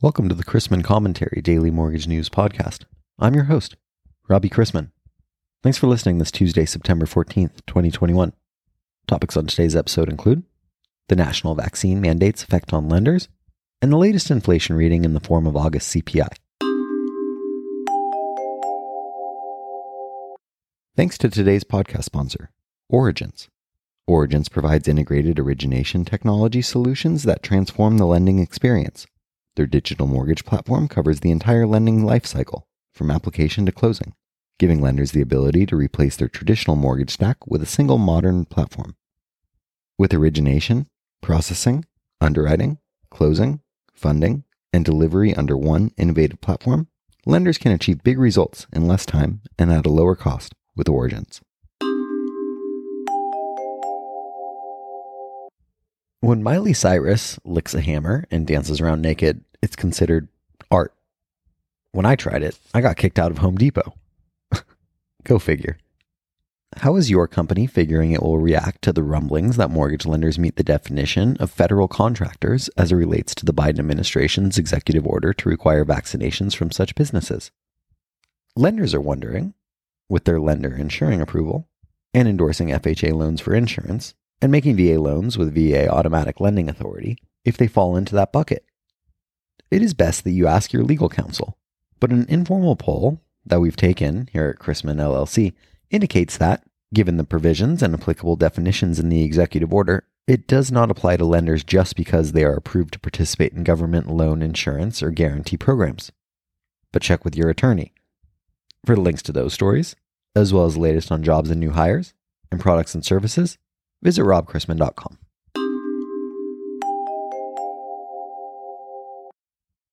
Welcome to the Chrisman Commentary Daily Mortgage News Podcast. I'm your host, Robbie Chrisman. Thanks for listening this Tuesday, September 14th, 2021. Topics on today's episode include the national vaccine mandate's effect on lenders and the latest inflation reading in the form of August CPI. Thanks to today's podcast sponsor, Origence. Origence provides integrated origination technology solutions that transform the lending experience their digital mortgage platform covers the entire lending lifecycle, from application to closing, giving lenders the ability to replace their traditional mortgage stack with a single modern platform. With origination, processing, underwriting, closing, funding, and delivery under one innovative platform, lenders can achieve big results in less time and at a lower cost with Origence. When Miley Cyrus licks a hammer and dances around naked, it's considered art. When I tried it, I got kicked out of Home Depot. Go figure. How is your company figuring it will react to the rumblings that mortgage lenders meet the definition of federal contractors as it relates to the Biden administration's executive order to require vaccinations from such businesses? Lenders are wondering, with their lender insuring approval and endorsing FHA loans for insurance and making VA loans with VA automatic lending authority, if they fall into that bucket it is best that you ask your legal counsel. But an informal poll that we've taken here at Chrisman LLC indicates that, given the provisions and applicable definitions in the executive order, it does not apply to lenders just because they are approved to participate in government loan insurance or guarantee programs. But check with your attorney. For links to those stories, as well as the latest on jobs and new hires, and products and services, visit robchrisman.com.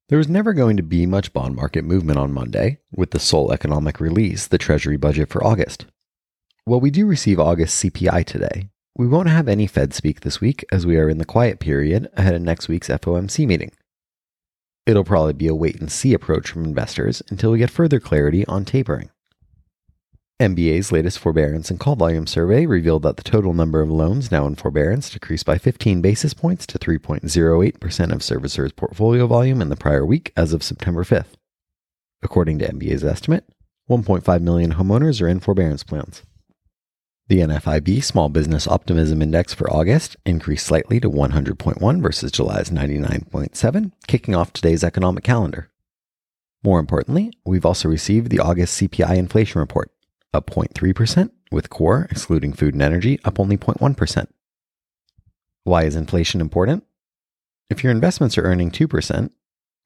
There was never going to be much bond market movement on Monday, with the sole economic release, the Treasury budget for August. While we do receive August CPI today, we won't have any Fed speak this week as we are in the quiet period ahead of next week's FOMC meeting. It'll probably be a wait and see approach from investors until we get further clarity on tapering. MBA's latest forbearance and call volume survey revealed that the total number of loans now in forbearance decreased by 15 basis points to 3.08% of servicers' portfolio volume in the prior week as of September 5th. According to MBA's estimate, 1.5 million homeowners are in forbearance plans. The NFIB Small Business Optimism Index for August increased slightly to 100.1 versus July's 99.7, kicking off today's economic calendar. More importantly, we've also received the August CPI inflation report, up 0.3%, with core, excluding food and energy, up only 0.1%. Why is inflation important? If your investments are earning 2%,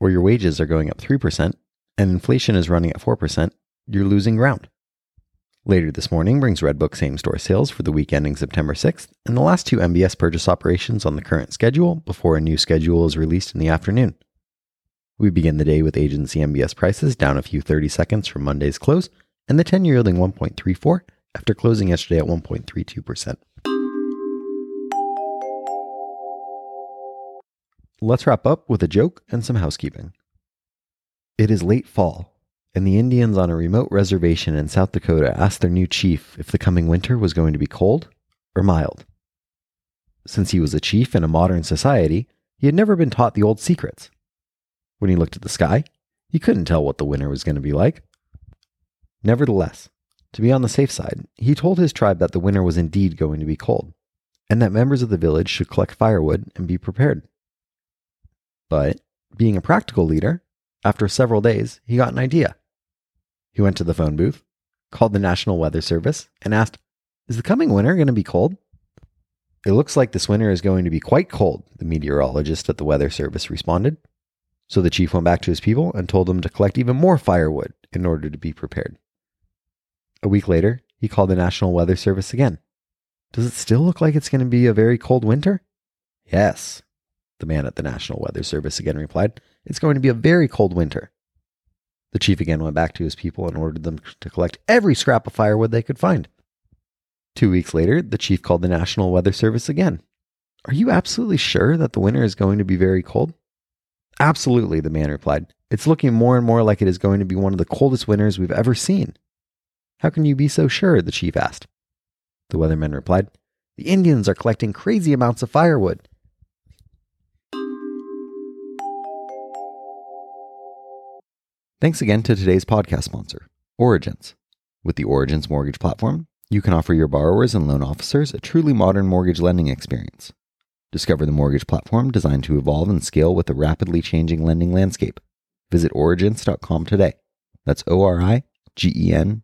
or your wages are going up 3%, and inflation is running at 4%, you're losing ground. Later this morning brings Redbook same store sales for the week ending September 6th, and the last two MBS purchase operations on the current schedule before a new schedule is released in the afternoon. We begin the day with agency MBS prices down a few 30 seconds from Monday's close and the 10 year yielding 1.34 after closing yesterday at 1.32%. Let's wrap up with a joke and some housekeeping. It is late fall, and the Indians on a remote reservation in South Dakota asked their new chief if the coming winter was going to be cold or mild. Since he was a chief in a modern society, he had never been taught the old secrets. When he looked at the sky, he couldn't tell what the winter was going to be like. Nevertheless, to be on the safe side, he told his tribe that the winter was indeed going to be cold, and that members of the village should collect firewood and be prepared. But, being a practical leader, after several days, he got an idea. He went to the phone booth, called the National Weather Service, and asked, Is the coming winter going to be cold? It looks like this winter is going to be quite cold, the meteorologist at the Weather Service responded. So the chief went back to his people and told them to collect even more firewood in order to be prepared. A week later, he called the National Weather Service again. Does it still look like it's going to be a very cold winter? Yes, the man at the National Weather Service again replied. It's going to be a very cold winter. The chief again went back to his people and ordered them to collect every scrap of firewood they could find. Two weeks later, the chief called the National Weather Service again. Are you absolutely sure that the winter is going to be very cold? Absolutely, the man replied. It's looking more and more like it is going to be one of the coldest winters we've ever seen. How can you be so sure? the chief asked. The weatherman replied, The Indians are collecting crazy amounts of firewood. Thanks again to today's podcast sponsor, Origence. With the Origence mortgage platform, you can offer your borrowers and loan officers a truly modern mortgage lending experience. Discover the mortgage platform designed to evolve and scale with the rapidly changing lending landscape. Visit origence.com today. That's O R I G E N